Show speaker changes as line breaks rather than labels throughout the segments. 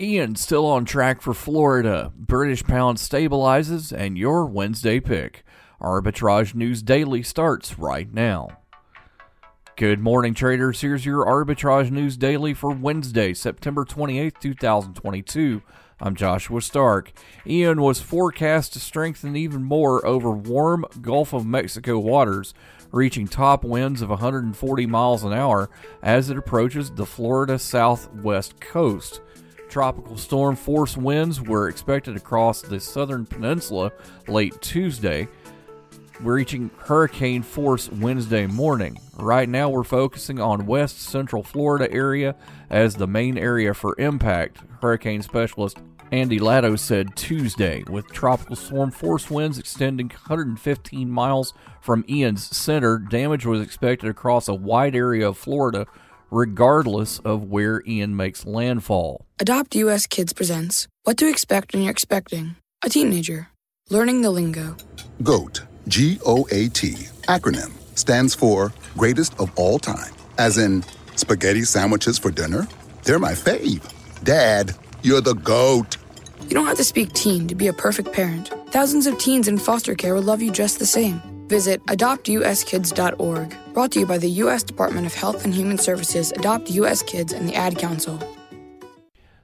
Ian still on track for Florida. British pound stabilizes, and your Wednesday pick. Arbitrage News Daily starts right now. Good morning, traders. Here's your Arbitrage News Daily for Wednesday, September 28th, 2022. I'm Joshua Stark. Ian was forecast to strengthen even more over warm Gulf of Mexico waters, reaching top winds of 140 miles an hour as it approaches the Florida southwest coast. Tropical storm force winds were expected across the southern peninsula late Tuesday, We're reaching hurricane force Wednesday morning. Right now, we're focusing on west central Florida area as the main area for impact, hurricane specialist Andy Latto said Tuesday, with tropical storm force winds extending 115 miles from Ian's center. Damage was expected across a wide area of Florida regardless of where Ian makes landfall.
Adopt US Kids presents What to Expect When You're Expecting a Teenager. Learning the lingo.
GOAT, G O A T, acronym, stands for Greatest of All Time. As in, spaghetti sandwiches for dinner? They're my fave. Dad, you're the GOAT.
You don't have to speak teen to be a perfect parent. Thousands of teens in foster care will love you just the same. Visit adoptuskids.org. Brought to you by the U.S. Department of Health and Human Services, Adopt U.S. Kids, and the Ad Council.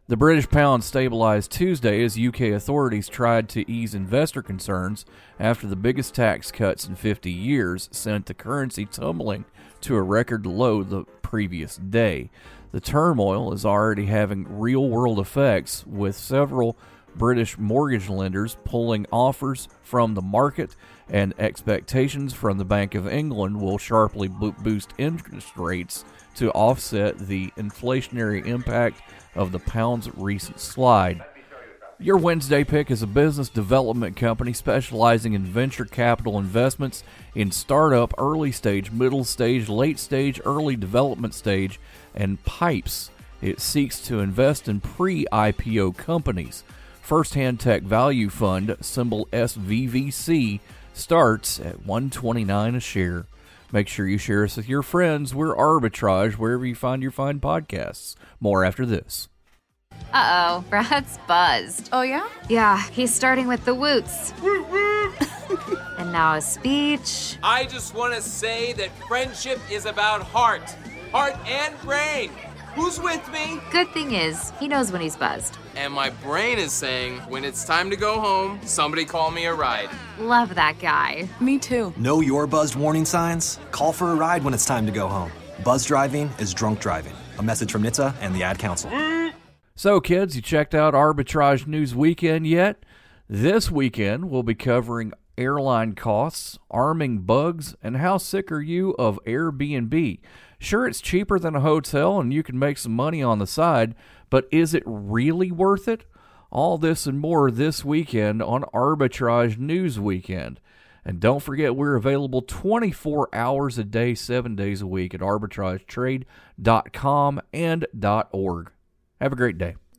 The British pound stabilized Tuesday as UK authorities tried to ease investor concerns after the biggest tax cuts in 50 years sent the currency tumbling to a record low the previous day. The turmoil is already having real world effects, with several British mortgage lenders pulling offers from the market, and expectations from the Bank of England will sharply boost interest rates to offset the inflationary impact of the pound's recent slide. Your Wednesday pick is a business development company specializing in venture capital investments in startup, early stage, middle stage, late stage, early development stage, and pipes. It seeks to invest in pre IPO companies. First Hand Tech Value Fund, symbol SVVC, starts at 129 a share. Make sure you share us with your friends. We're Arbitrage wherever you find your fine podcasts. More after this.
Uh oh, Brad's buzzed.
Oh, yeah?
Yeah, he's starting with the woots. and now a speech.
I just want to say that friendship is about heart, heart and brain. Who's with me?
Good thing is, he knows when he's buzzed.
And my brain is saying, when it's time to go home, somebody call me a ride.
Love that guy.
Me too.
Know your buzzed warning signs? Call for a ride when it's time to go home. Buzz driving is drunk driving. A message from NHTSA and the Ad Council.
So, kids, you checked out Arbitrage News Weekend yet? This weekend, we'll be covering airline costs, arming bugs, and how sick are you of Airbnb? Sure, it's cheaper than a hotel and you can make some money on the side, but is it really worth it? All this and more this weekend on Arbitrage News Weekend. And don't forget, we're available 24 hours a day, seven days a week at arbitragetrade.com and .org. Have a great day.